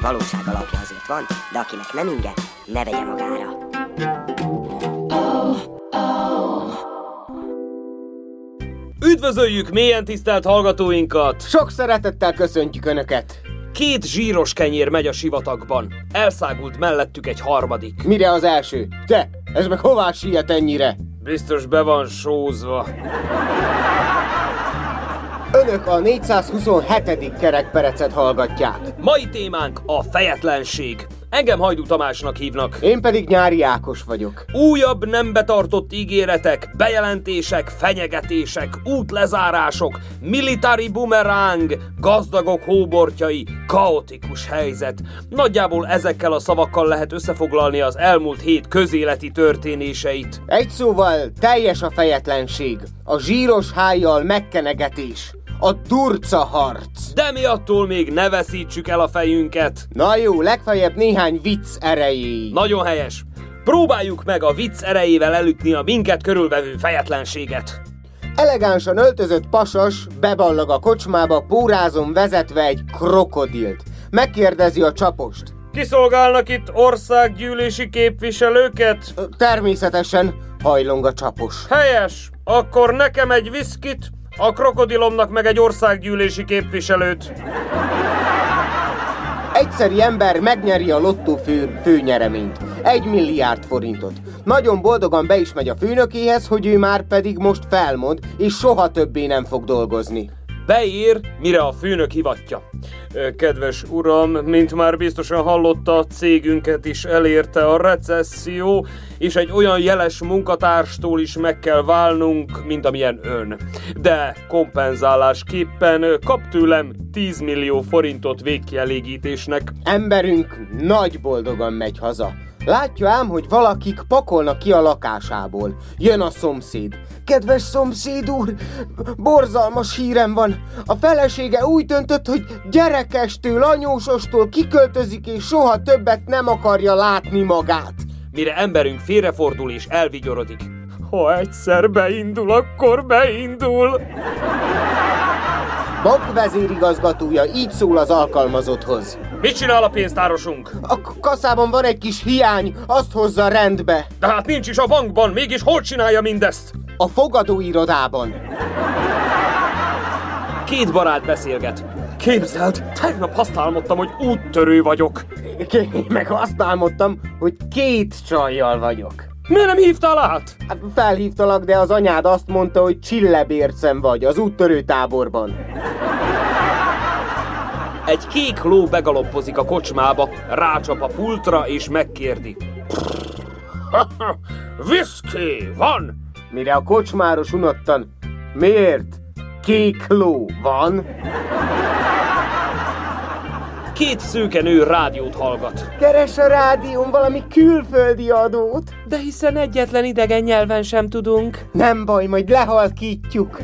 Némi valóság alapja azért van, de akinek nem inge, ne vegye magára. Üdvözöljük mélyen tisztelt hallgatóinkat! Sok szeretettel köszöntjük Önöket! Két zsíros kenyér megy a sivatagban. Elszágult mellettük egy harmadik. Mire az első? Te, ez meg hová siet ennyire? Biztos be van sózva. Önök a 427. kerekperecet hallgatják. Mai témánk a fejetlenség. Engem Hajdú Tamásnak hívnak. Én pedig Nyári Ákos vagyok. Újabb nem betartott ígéretek, bejelentések, fenyegetések, útlezárások, militári bumeráng, gazdagok hóbortjai, kaotikus helyzet. Nagyjából ezekkel a szavakkal lehet összefoglalni az elmúlt hét közéleti történéseit. Egy szóval teljes a fejetlenség, a zsíros hájjal megkenegetés, a durca harc. De mi attól még ne veszítsük el a fejünket. Na jó, legfeljebb néhány vicc erejéig. Nagyon helyes. Próbáljuk meg a vicc erejével elütni a minket körülvevő fejetlenséget. Elegánsan öltözött pasas beballag a kocsmába pórázon vezetve egy krokodilt. Megkérdezi a csapost. Kiszolgálnak itt országgyűlési képviselőket? Természetesen hajlong a csapos. Helyes. Akkor nekem egy viszkit, a krokodilomnak meg egy országgyűlési képviselőt. Egyszeri ember megnyeri a lottó fő, főnyereményt. Egy milliárd forintot. Nagyon boldogan be is megy a főnökéhez, hogy ő már pedig most felmond, és soha többé nem fog dolgozni. Beír, mire a főnök hivatja. Kedves uram, mint már biztosan hallotta, cégünket is elérte a recesszió, és egy olyan jeles munkatárstól is meg kell válnunk, mint amilyen ön. De kompenzálásképpen kap tőlem 10 millió forintot végkielégítésnek. Emberünk nagy boldogan megy haza. Látja ám, hogy valakik pakolnak ki a lakásából. Jön a szomszéd. Kedves szomszéd úr, borzalmas hírem van. A felesége úgy döntött, hogy gyerekestől, anyósostól kiköltözik, és soha többet nem akarja látni magát. Mire emberünk félrefordul és elvigyorodik. Ha egyszer beindul, akkor beindul. Bank vezérigazgatója így szól az alkalmazotthoz. Mit csinál a pénztárosunk? A kaszában van egy kis hiány, azt hozza rendbe. De hát nincs is a bankban, mégis hol csinálja mindezt? A fogadóirodában. Két barát beszélget. Képzeld, tegnap azt álmodtam, hogy úttörő vagyok. Én meg azt álmodtam, hogy két csajjal vagyok. Miért nem hívtál át? Hát felhívtalak, de az anyád azt mondta, hogy csillebércem vagy az úttörő táborban. Egy kék ló begaloppozik a kocsmába, rácsap a pultra és megkérdi. Whisky, van? Mire a kocsmáros unottan, miért? Kék ló van? Két szőke nő rádiót hallgat. Keres a rádión valami külföldi adót. De hiszen egyetlen idegen nyelven sem tudunk. Nem baj, majd lehalkítjuk.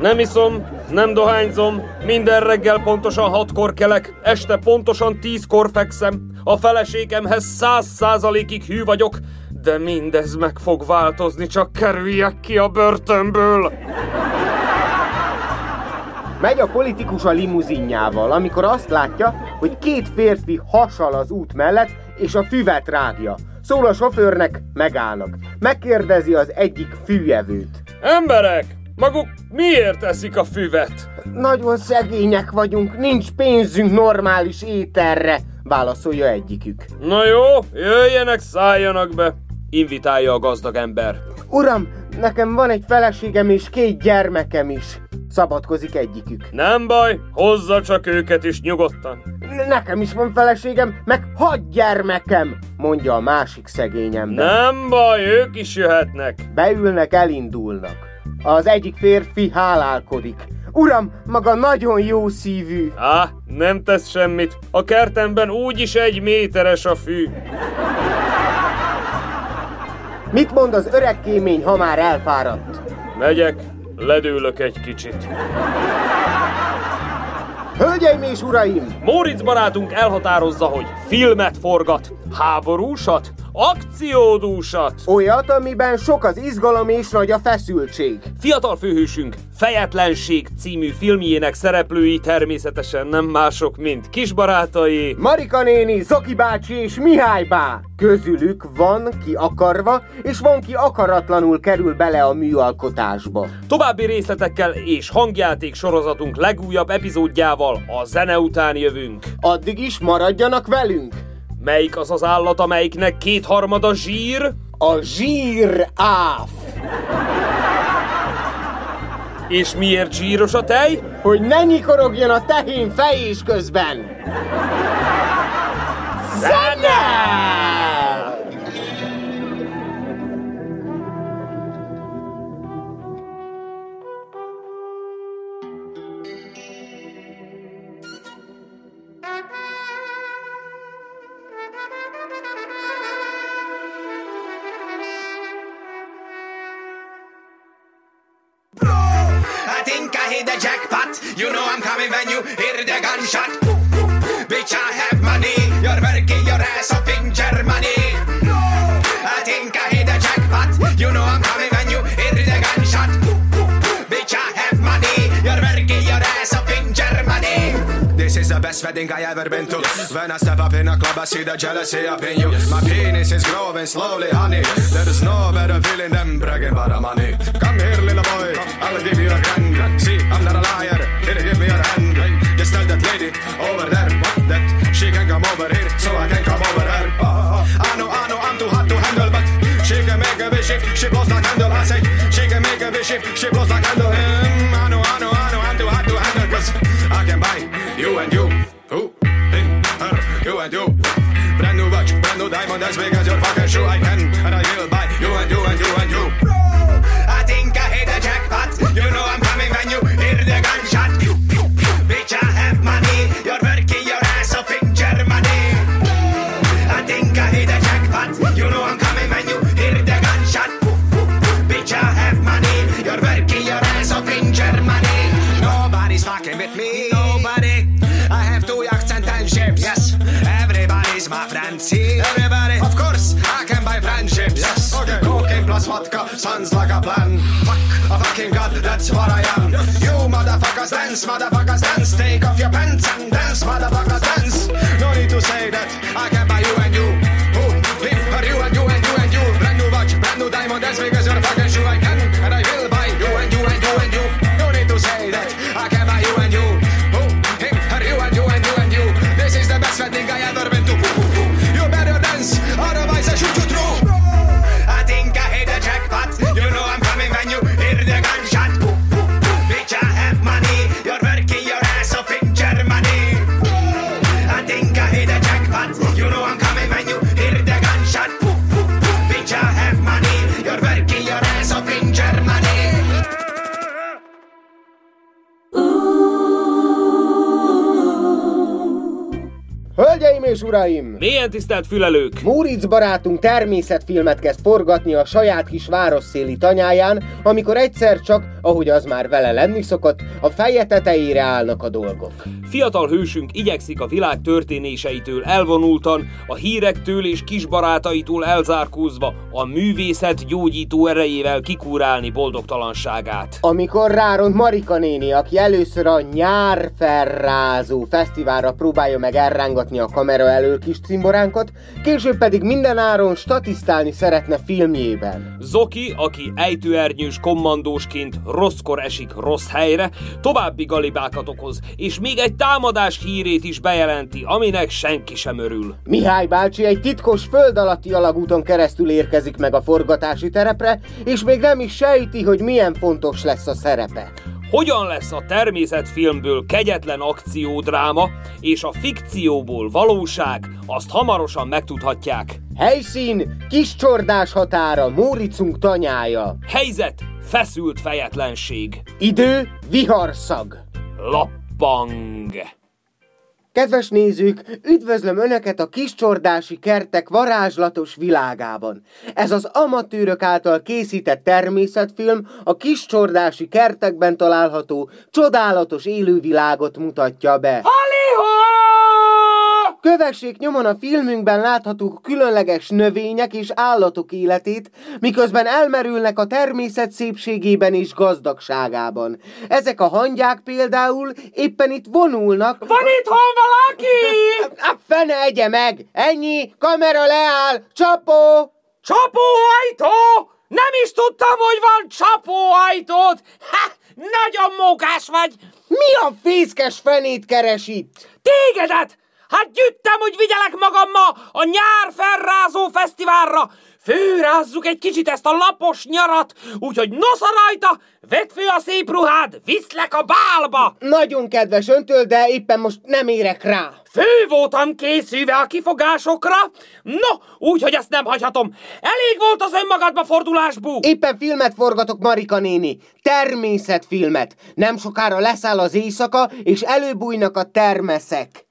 Nem iszom, nem dohányzom, minden reggel pontosan hatkor kelek, este pontosan tízkor fekszem, a feleségemhez száz százalékig hű vagyok, de mindez meg fog változni, csak kerüljek ki a börtönből. Megy a politikus a limuzinjával, amikor azt látja, hogy két férfi hasal az út mellett, és a füvet rágja. Szól a sofőrnek, megállnak. Megkérdezi az egyik fűjevőt. Emberek, maguk miért eszik a füvet? Nagyon szegények vagyunk, nincs pénzünk normális ételre, válaszolja egyikük. Na jó, jöjjenek, szálljanak be, invitálja a gazdag ember. Uram, nekem van egy feleségem és két gyermekem is, szabadkozik egyikük. Nem baj, hozza csak őket is nyugodtan. "Ne- Nekem is van feleségem, meg hat gyermekem, mondja a másik szegény ember. Nem baj, ők is jöhetnek. Beülnek, elindulnak. Az egyik férfi hálálkodik. Uram, maga nagyon jó szívű. Á, nem tesz semmit. A kertemben úgyis egy méteres a fű. Mit mond az öreg kémény, ha már elfáradt? Megyek, ledőlök egy kicsit. Hölgyeim és uraim! Móricz barátunk elhatározza, hogy filmet forgat. Háborúsat? Akciódúsat! Olyat, amiben sok az izgalom és nagy a feszültség. Fiatal főhősünk Fejetlenség című filmjének szereplői természetesen nem mások, mint kisbarátai. Marika néni, Zoki bácsi és Mihály bá. Közülük van, ki akarva, és van, ki akaratlanul kerül bele a műalkotásba. További részletekkel és hangjáték sorozatunk legújabb epizódjával a zene után jövünk. Addig is maradjanak velünk! Melyik az az állat, amelyiknek kétharmada zsír? A zsír áf! És miért zsíros a tej? Hogy ne nyikorogjon a tehén fejés közben! Zene! Hear the gunshot. Bitch, I have money. You're working your ass off in Germany. No. I think I hit the jackpot. You know I'm coming when you hear the gunshot. Bitch, I have money. You're working your ass off in Germany. This is the best wedding I ever been to. When I step up in a club, I see the jealousy up in you. My penis is growing slowly, honey. There is no better feeling than bragging about the money. Come here, little boy, I'll give you a grand. See, I'm not a liar. Here, give me your hand. Tell that lady over there that she can come over here, so I can come over her. Oh, ah, ah, ah. I know, I know, I'm too hot to handle, but she can make a wish if she blows like candle. I say she can make a wish if she blows like candle. Plus vodka sounds like a plan. Fuck a fucking god, that's what I am. You motherfuckers dance, motherfuckers dance. Take off your pants and dance, motherfuckers dance. No need to say that I can buy you and you. Who? Him, or you and you and you and you. Brand new watch, brand new diamond, as big as your fucking uraim! Milyen tisztelt fülelők! Móricz barátunk természetfilmet kezd forgatni a saját kis városszéli tanyáján, amikor egyszer csak, ahogy az már vele lenni szokott, a feje tetejére állnak a dolgok. Fiatal hősünk igyekszik a világ történéseitől elvonultan, a hírektől és kisbarátaitól elzárkózva a művészet gyógyító erejével kikúrálni boldogtalanságát. Amikor ráront Marika néni, aki először a nyárferrázó fesztiválra próbálja meg elrángatni a kamera elől kis cimboránkat, később pedig mindenáron statisztálni szeretne filmjében. Zoki, aki ejtőernyős kommandósként rosszkor esik rossz helyre, további galibákat okoz, és még egy támadás hírét is bejelenti, aminek senki sem örül. Mihály bácsi egy titkos föld alatti alagúton keresztül érkezik meg a forgatási terepre, és még nem is sejti, hogy milyen fontos lesz a szerepe. Hogyan lesz a természetfilmből kegyetlen akciódráma, és a fikcióból valóság, azt hamarosan megtudhatják. Helyszín, kis csordás határa, Móricunk tanyája. Helyzet, Feszült fejetlenség. Idő, viharszag. Lappang. Kedves nézők, üdvözlöm Önöket a kiscsordási kertek varázslatos világában. Ez az amatőrök által készített természetfilm a kiscsordási kertekben található csodálatos élővilágot mutatja be. Halihó! Kövessék nyomon a filmünkben látható különleges növények és állatok életét, miközben elmerülnek a természet szépségében és gazdagságában. Ezek a hangyák például éppen itt vonulnak. Van itt hol valaki? A fene egye meg! Ennyi! Kamera leáll! Csapó! Csapóajtó! Nem is tudtam, hogy van csapóajtód! Ha! Nagyon mókás vagy! Mi a fészkes fenét keres itt? Tégedet! Hát gyűjtem, hogy vigyelek magammal a nyár felrázó fesztiválra! Főrázzuk egy kicsit ezt a lapos nyarat, úgyhogy nosza rajta, vedd fő a szép ruhád, viszlek a bálba! Nagyon kedves öntől, de éppen most nem érek rá. Fő voltam készülve a kifogásokra, no, úgyhogy ezt nem hagyhatom. Elég volt az önmagadba fordulásbú. Éppen filmet forgatok, Marika néni. Természetfilmet. Nem sokára leszáll az éjszaka, és előbújnak a termeszek.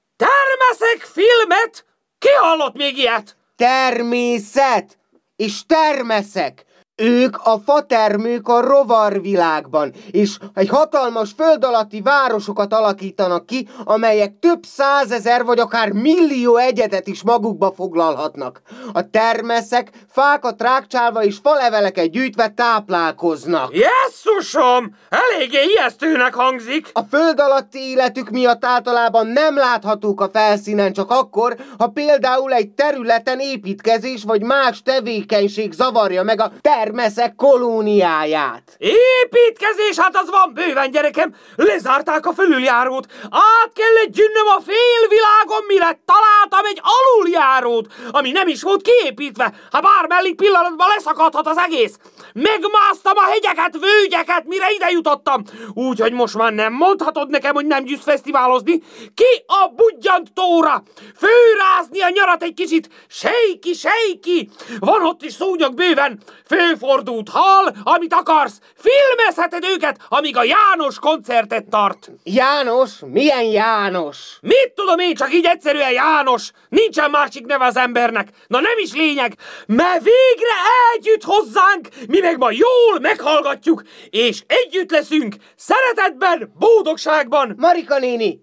Termeszek filmet? Ki hallott még ilyet? Természet és termeszek. Ők a fatermők a rovarvilágban, és egy hatalmas föld alatti városokat alakítanak ki, amelyek több százezer vagy akár millió egyetet is magukba foglalhatnak. A termeszek fákat rákcsálva és faleveleket gyűjtve táplálkoznak. Jesszusom! Eléggé ijesztőnek hangzik. A föld alatti életük miatt általában nem láthatók a felszínen csak akkor, ha például egy területen építkezés vagy más tevékenység zavarja meg a termeszek kolóniáját. Építkezés, hát az van bőven, gyerekem. Lezárták a fölüljárót. Át kellett gyűnnöm a félvilágon, mire találtam egy aluljárót, ami nem is volt kiépítve. Ha bármelyik pillanatban leszakadhat az egész. Megmásztam a hegyeket, völgyeket, mire ide jutottam. Úgyhogy most már nem mondhatod nekem, hogy nem gyűjtsz fesztiválozni. Ki a budjant tóra? Főrázni a nyarat egy kicsit. Sejki, sejki. Van ott is szúnyog bőven. Főfordult hal, amit akarsz. Filmezheted őket, amíg a János koncertet tart. János? Milyen János? Mit tudom én, csak így egyszerűen János. Nincsen másik neve az embernek. Na nem is lényeg, mert végre együtt hozzánk, mi ma jól meghallgatjuk, és együtt leszünk, szeretetben, boldogságban. Marika néni,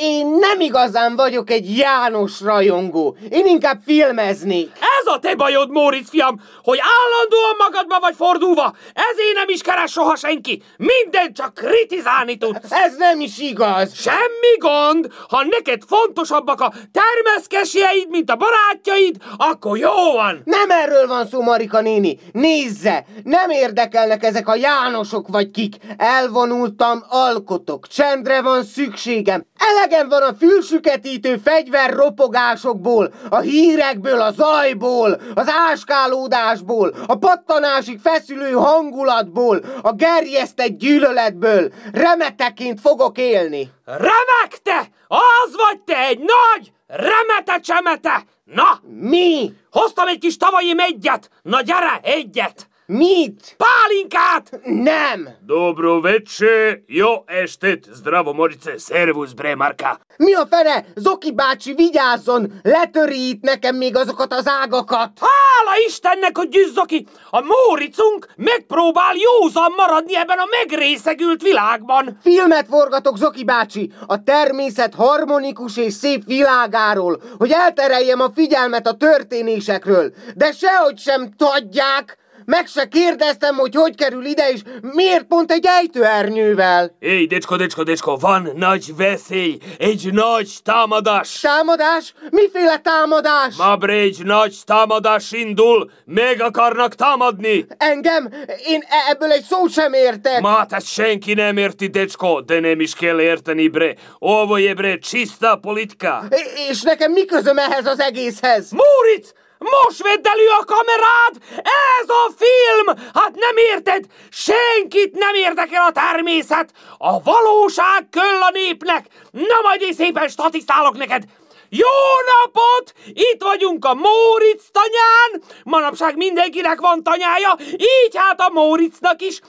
én nem igazán vagyok egy János rajongó. Én inkább filmeznék. Ez a te bajod, Móricz fiam, hogy állandóan magadba vagy fordulva. Ezért nem is keres soha senki. Minden csak kritizálni tudsz. Ez nem is igaz. Semmi gond, ha neked fontosabbak a termeszkesjeid, mint a barátjaid, akkor jó van. Nem erről van szó, Marika néni. Nézze, nem érdekelnek ezek a Jánosok vagy kik. Elvonultam, alkotok. Csendre van szükségem. Elegem van a fülsüketítő fegyver ropogásokból, a hírekből, a zajból, az áskálódásból, a pattanásig feszülő hangulatból, a gerjesztett gyűlöletből. Remeteként fogok élni. Remek te! Az vagy te egy nagy, remete csemete! Na, Mi? hoztam egy kis tavalyi megyet! Na gyere, egyet! Mit? Pálinkát! Nem! Dobro večer, jó estét, zdravo Morice, servus bre Marka. Mi a fene? Zoki bácsi, vigyázzon! Letöri itt nekem még azokat az ágakat! Hála Istennek, hogy gyűzzoki! A Móricunk megpróbál józan maradni ebben a megrészegült világban. Filmet forgatok, Zoki bácsi, a természet harmonikus és szép világáról, hogy eltereljem a figyelmet a történésekről, de sehogy sem tudják, meg se kérdeztem, hogy hogy kerül ide, és miért pont egy ejtőernyővel. Éj, decsko, decsko, decsko, van nagy veszély, egy nagy támadás. Támadás? Miféle támadás? Ma bre, egy nagy támadás indul, meg akarnak támadni. Engem? Én e- ebből egy szót sem értek. Ma ezt senki nem érti, decsko, de nem is kell érteni, bre. Ovo je, bre, csista politika. És nekem mi közöm ehhez az egészhez? Móric, most vedd elő a kamerád! Ez a film! Hát nem érted? Senkit nem érdekel a természet! A valóság köll a népnek! Na majd én szépen statisztálok neked! Jó napot! Itt vagyunk a Móricz tanyán! Manapság mindenkinek van tanyája, így hát a Móricznak is.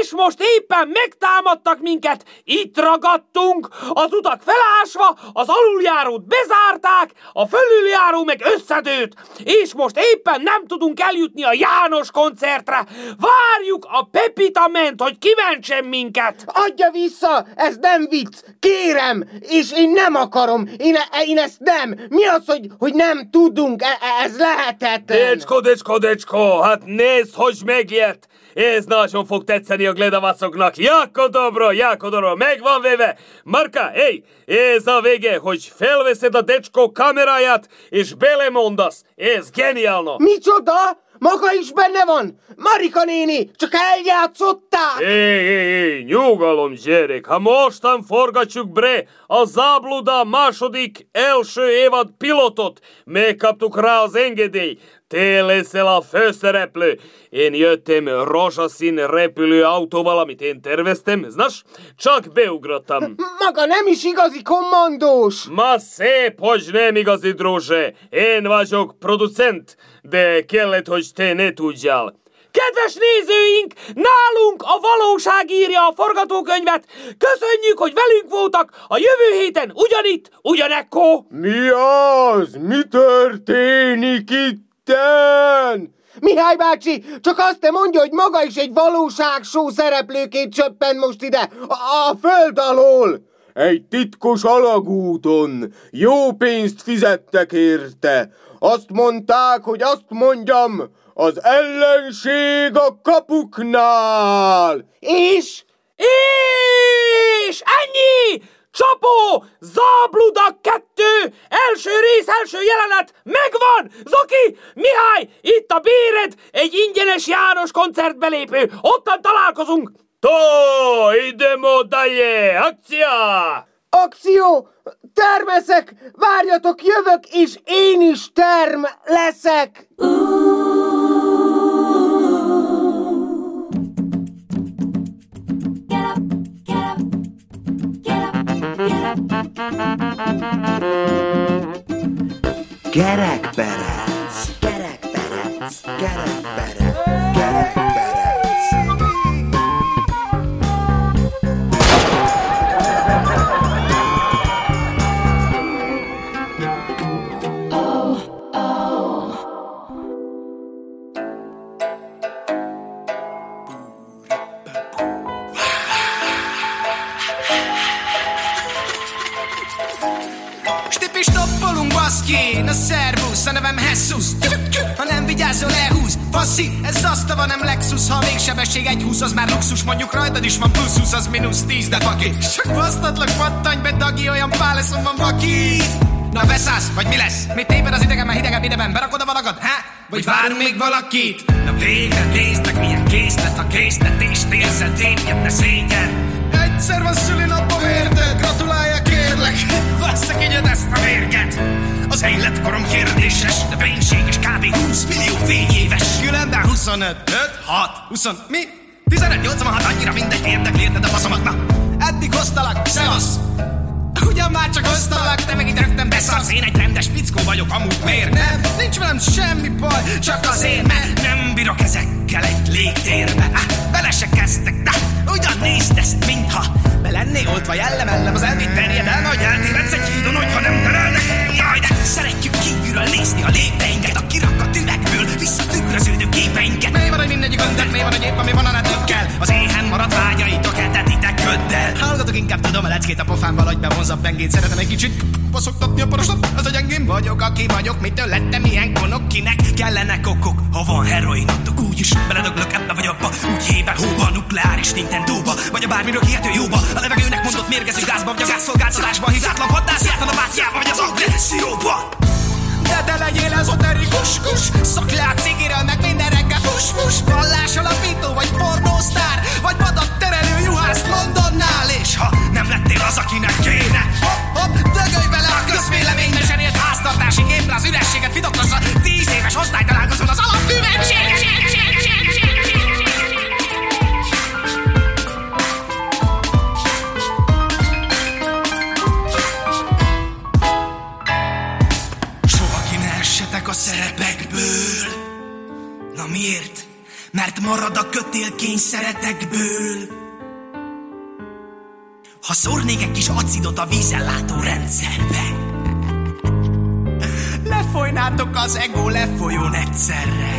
És most éppen megtámadtak minket, itt ragadtunk, az utak felásva, az aluljárót bezárták, a fölüljáró meg összedőt, és most éppen nem tudunk eljutni a János koncertre. Várjuk a Pepita ment, hogy kimentsen minket. Adja vissza! Ez nem vicc! Kérem! És én nem akarom! Én, e- én ezt nem! Mi az, hogy, hogy nem tudunk? E- e- ez lehetetlen! Decsko, decsko, decsko, hát nézd, hogy megijedt! Ez nagyon fog tetszeni a gledavacoknak. Jako dobro, jako dobro, meg van véve. Marka, ej, ez a vége, hogy felveszed a decsko kameráját, és belemondasz. Ez geniálno. Micsoda? Maga is benne van? Marika néni, csak eljátszották! Éj, éj, éj, nyugalom, gyerek, ha mostan forgatjuk bre a Zábluda második első évad pilotot, megkaptuk rá az engedély, te leszel a főszereplő. Én jöttem rózsaszín repülő autóval, amit én terveztem, znasz? Csak beugrottam. Maga nem is igazi kommandós! Ma szép, hogy nem igazi drózse. Én vagyok producent, de kellett, hogy te ne tudjál. Kedves nézőink, nálunk a valóság írja a forgatókönyvet. Köszönjük, hogy velünk voltak a jövő héten ugyanitt, ugyanekkor. Mi az? Mi történik itten? Mihály bácsi, csak azt te mondja, hogy maga is egy valóságsó szereplőként csöppen most ide, a, a föld alól. Egy titkos alagúton. Jó pénzt fizettek érte. Azt mondták, hogy azt mondjam, az ellenség a kapuknál. És? És ennyi! Csapó! Zábluda 2! Első rész, első jelenet! Megvan! Zoki! Mihály! Itt a béred! Egy ingyenes János koncertbelépő! Ottan találkozunk! To! Idemo daje! Akcia! Akció! Termeszek! Várjatok, jövök, és én is term leszek! Kerekperec, kerekperec, kerekperec, kerekperec. Ez asztava, nem Lexus Ha a végsebesség egy húsz, az már luxus Mondjuk rajtad is van plusz 20, az mínusz 10, de faki Csak basztatlak, pattanj be, dagi, olyan páleszom van vakit Na beszállsz, vagy mi lesz? Mit téped az idegen, mert hidegebb ideben Berakod a valagad, há? Vagy várunk még valakit? Na végre nézd meg, milyen készlet a készletést érzed, tépjed, ne szégyen Egyszer van szülinapom érted, gratulálja kérlek Így ezt a mérget Az életkorom kérdéses, de vénységes kb. 20 millió fényéves Különben 25, 5, 6, 20, mi? 11, 86, annyira mindegy érdekli érted a faszomat, na Eddig hoztalak, szevasz Ugyan már csak hoztalak, te meg itt rögtön beszarsz. Én egy rendes fickó vagyok, amúgy miért nem? Nincs velem semmi baj, csak azért, mert nem bírok ezekkel egy légtérbe. Ah, Bele se kezdtek, de ugyan nézd ezt, mintha Be lennél oltva jellemellem az elvitt terjedelme Hogy eltévedsz egy hídon, hogyha nem terelnek. Jaj, de szeretjük kívülről nézni a lépteinket A kirakat leckét a pofámmal, hogy bevonza a pengét. Szeretem egy kicsit poszoktatni a porosot Az a gyengén vagyok, aki vagyok, mitől lettem ilyen konok Kinek kellene kokok, ha van heroin adok úgyis Beledöglök ebbe vagy abba, úgy héber hóba Nukleáris Nintendo-ba, vagy a bármiről hihető jóba. A levegőnek mondott mérgező gázba, vagy a gázszolgáltatásba. Hibátlan vadászját a bátyjába, vagy az agresszióba. De te legyél ezoterikus kus Szak le a cigiről, meg minden fus Vallás alapító, vagy pornósztár Vagy vadat terelő juhász Londonnál És ha nem lettél az, akinek kéne Hopp, hopp, dögölj bele a közvéleménybe Zsenélt háztartási gépre az ürességet Fidokassa tíz éves osztálytalálkozón az alapművetséget marad a kötél kényszeretekből. Ha szórnék egy kis acidot a vízellátó rendszerbe, lefolynátok az ego lefolyón egyszerre.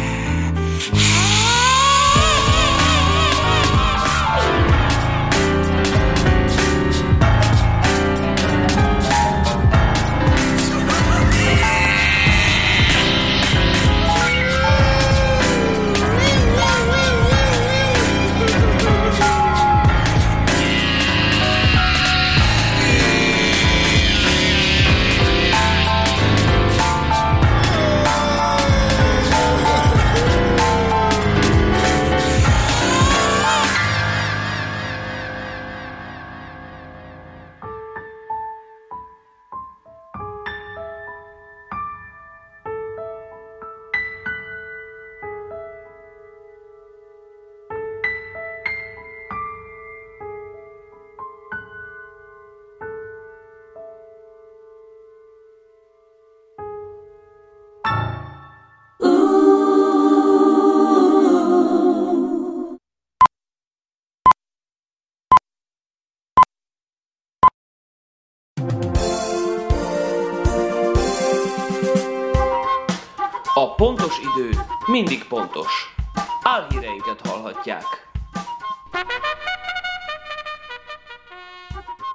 Pontos idő mindig pontos. Álhíreinket hallhatják.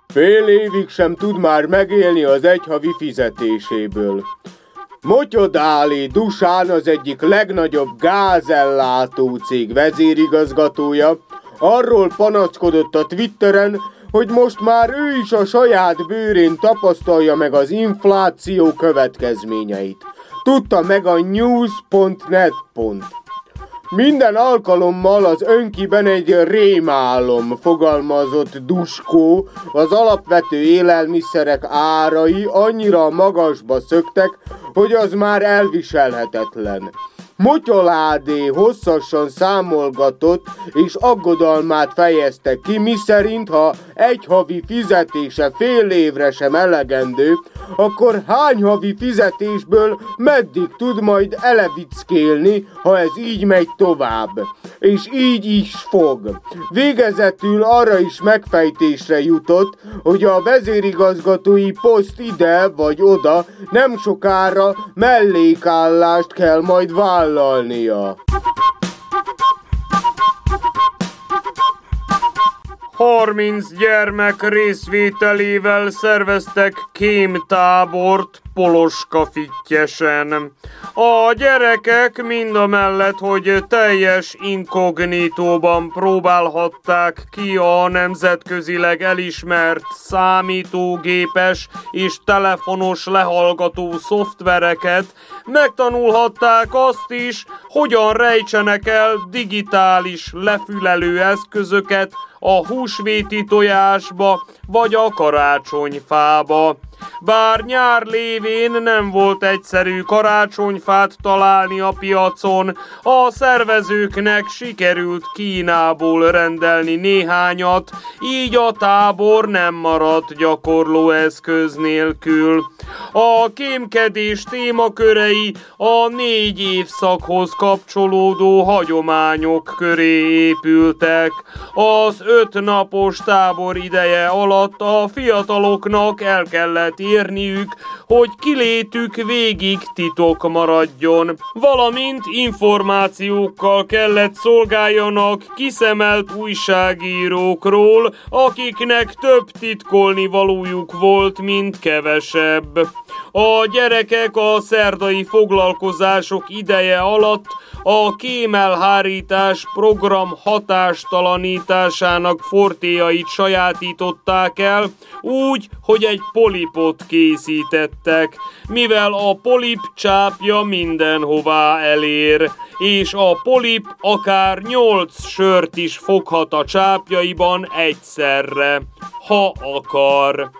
Fél évig sem tud már megélni az egyhavi fizetéséből. Motyodáli Dusán az egyik legnagyobb gázellátó cég vezérigazgatója arról panaszkodott a Twitteren, hogy most már ő is a saját bőrén tapasztalja meg az infláció következményeit. Tudta meg a news.net. Minden alkalommal az önkiben egy rémálom, fogalmazott Duskó, az alapvető élelmiszerek árai annyira magasba szöktek, hogy az már elviselhetetlen. Motyoládé hosszasan számolgatott, és aggodalmát fejezte ki, miszerint ha egy havi fizetése fél évre sem elegendő, akkor hány havi fizetésből meddig tud majd elevickélni, ha ez így megy tovább. És így is fog. Végezetül arra is megfejtésre jutott, hogy a vezérigazgatói poszt ide vagy oda nem sokára mellékállást kell majd vállalnia. 30 gyermek részvételével szerveztek kémtábort Poloska fittyesen. A gyerekek mind a mellett, hogy teljes inkognitóban próbálhatták ki a nemzetközileg elismert számítógépes és telefonos lehallgató szoftvereket, megtanulhatták azt is, hogyan rejtsenek el digitális lefülelő eszközöket a húsvéti tojásba vagy a karácsonyfába. Bár nyár lévén nem volt egyszerű karácsonyfát találni a piacon, a szervezőknek sikerült Kínából rendelni néhányat, így a tábor nem maradt gyakorló eszköz nélkül. A kémkedés témakörei a négy évszakhoz kapcsolódó hagyományok köré épültek. Az öt napos tábor ideje alatt a fiataloknak el kellett követni érniük, hogy kilétük végig titok maradjon, valamint információkkal kellett szolgáljanak kiszemelt újságírókról, akiknek több titkolni valójuk volt, mint kevesebb. A gyerekek a szerdai foglalkozások ideje alatt a kémelhárítás program hatástalanításának fortéjait sajátították el, úgy, hogy egy polipot készítettek, mivel a polip csápja mindenhová elér, és a polip akár nyolc sört is foghat a csápjaiban egyszerre, ha akar.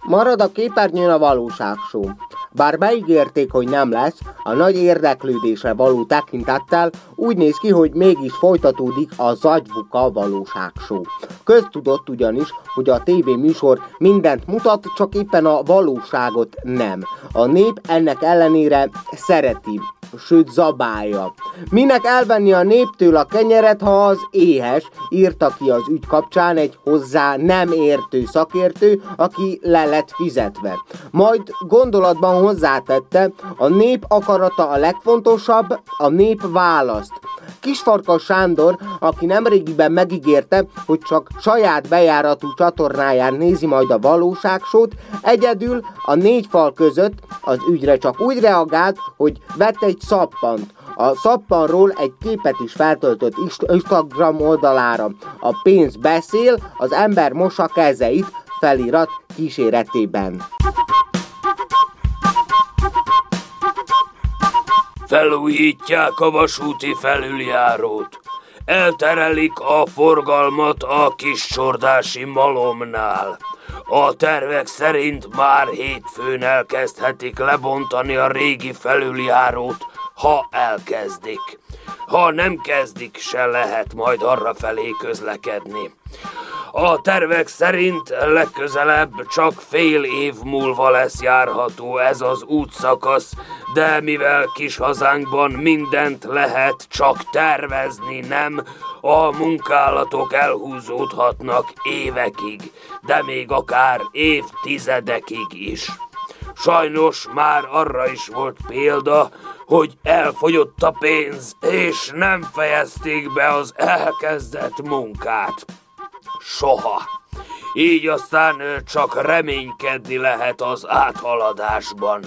Marad a képernyőn a valóságsó. Bár beígérték, hogy nem lesz, a nagy érdeklődésre való tekintettel úgy néz ki, hogy mégis folytatódik a Zagyvuka valóságsó. Köztudott ugyanis, hogy a TV műsor mindent mutat, csak éppen a valóságot nem. A nép ennek ellenére szereti, sőt zabálja. Minek elvenni a néptől a kenyeret, ha az éhes, írta ki az ügy kapcsán egy hozzá nem értő szakértő, aki le lett fizetve. Majd gondolatban hozzátette, a nép akarata a legfontosabb, a nép választ. Kisfarkas Sándor, aki nemrégiben megígérte, hogy csak saját bejáratú csatornáján nézi majd a valóságsót, egyedül a négy fal között az ügyre csak úgy reagált, hogy vett egy szappant. A szappanról egy képet is feltöltött Instagram oldalára. A pénz beszél, az ember mosa kezeit, felirat kíséretében. Felújítják a vasúti felüljárót. Elterelik a forgalmat a kis csordási malomnál. A tervek szerint már hétfőn elkezdhetik lebontani a régi felüljárót, ha elkezdik. Ha nem kezdik, se lehet majd arra felé közlekedni. A tervek szerint legközelebb csak fél év múlva lesz járható ez az útszakasz, de mivel kis hazánkban mindent lehet csak tervezni, nem, a munkálatok elhúzódhatnak évekig, de még akár évtizedekig is. Sajnos már arra is volt példa, hogy elfogyott a pénz, és nem fejezték be az elkezdett munkát soha. Így aztán csak reménykedni lehet az áthaladásban.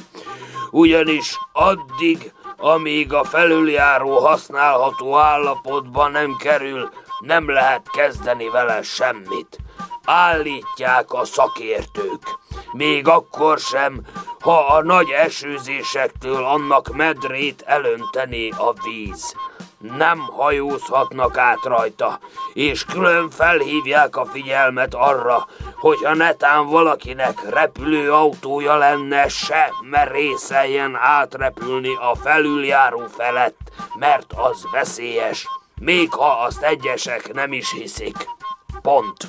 Ugyanis addig, amíg a felüljáró használható állapotban nem kerül, nem lehet kezdeni vele semmit. Állítják a szakértők. Még akkor sem, ha a nagy esőzésektől annak medrét elönteni a víz nem hajózhatnak át rajta, és külön felhívják a figyelmet arra, hogy a netán valakinek repülő autója lenne, se merészeljen átrepülni a felüljáró felett, mert az veszélyes, még ha azt egyesek nem is hiszik. Pont.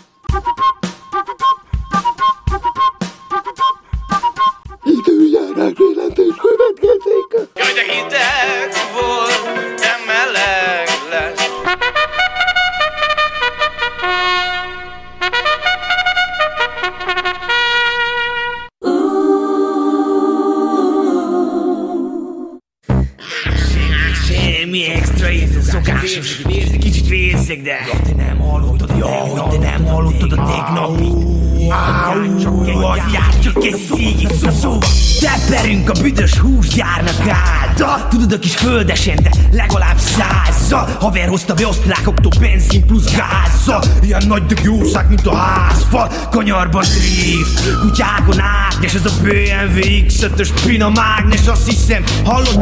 Időjárás jelentés következik. Jaj, de hideg volt, a kis földesen, de legalább százzal. Haver hozta be osztrákoktól benzin plusz gázzal. Ilyen nagy dög jószág, mint a házfal. Kanyarban drift, kutyákon ágnes, ez a BMW X5-ös pina mágnes, azt hiszem, hallod?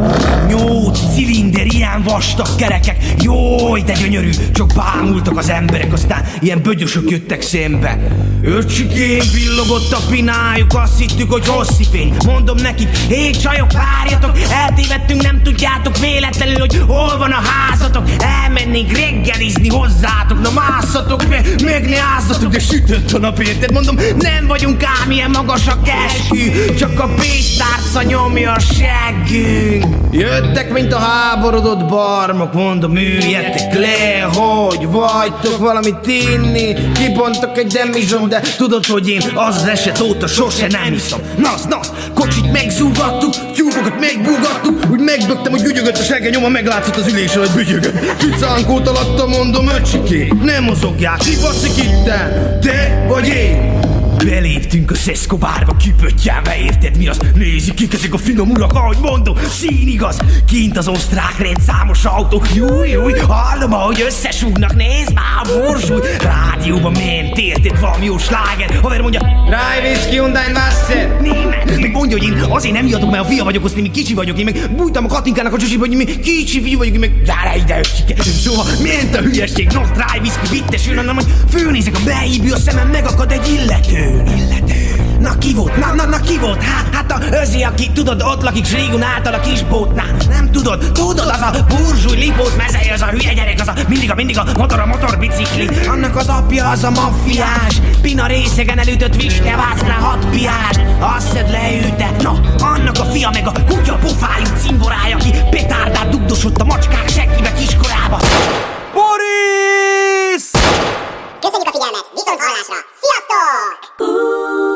Nyolc cilinder, ilyen vastag kerekek, Jój, de gyönyörű, csak bámultak az emberek, aztán ilyen bögyösök jöttek szembe. Öcsikém villogott a pinájuk, azt hittük, hogy hosszi fény. Mondom nekik, hé csajok, várjatok, eltévedtünk, nem tudjátok véletlenül, hogy hol van a házatok. Elmennénk reggelizni hozzátok, na mászatok be, meg ne ázzatok, de sütött a nap, érted? Mondom, nem vagyunk ám ilyen magas a keskü, csak a pénztárca nyomja a seggünk. Jöttek, mint a háborodott barmok, mondom, üljetek le, hogy vagytok valamit inni. Kibontok egy demizsom, de tudod, hogy én az eset óta sose nem iszom. Nasz, nasz, kocsit megzúgattuk, tyúkokat megbúgattuk, úgy megbögtem, hogy ügyögött a sege nyoma, meglátszott az ülés alatt bügyögött. Picánkót alatta mondom, öcsiké, nem mozogják, ki baszik itten, te vagy én? Beléptünk a Szeszkobárba, kipöttyelve érted mi az? Nézik kik ezek a finom urak, ahogy mondom, szín igaz Kint az osztrák rendszámos autó, júj, júj Hallom, ahogy összesúgnak, nézd már Rádióban ment, érted, valami jó sláger. Haver mondja, Rájvész ki Hyundai Wasser Német, meg mondja, hogy én azért nem ijedok, mert a fia vagyok, azt én még kicsi vagyok Én meg bújtam a Katinkának a csosiba, hogy én még kicsi fiú vagyok, én meg gyere ide, öcsike! Szóval ment a hülyeség, not rájvisz ki, vittesül, hanem hogy főnézek a beívű a szemem, megakad egy illető. Illető Na ki volt? Na, na, na ki volt? Hát, hát a Özi, aki tudod, ott lakik Srigun által a kisbótnál. Nem tudod, tudod, az a burzsúj lipót mezei, az a hülye gyerek, az a mindig a mindig a motor, a motorbicikli. Annak az apja az a maffiás, Pina részegen elütött viskevácnál hat piás. Azt szed leülte, na, annak a fia meg a kutya pofájú cimborája, aki petárdát dugdosott a macskák seggibe kiskorába. Boris! Köszönjük a figyelmet, viszont hallásra! Sziasztok!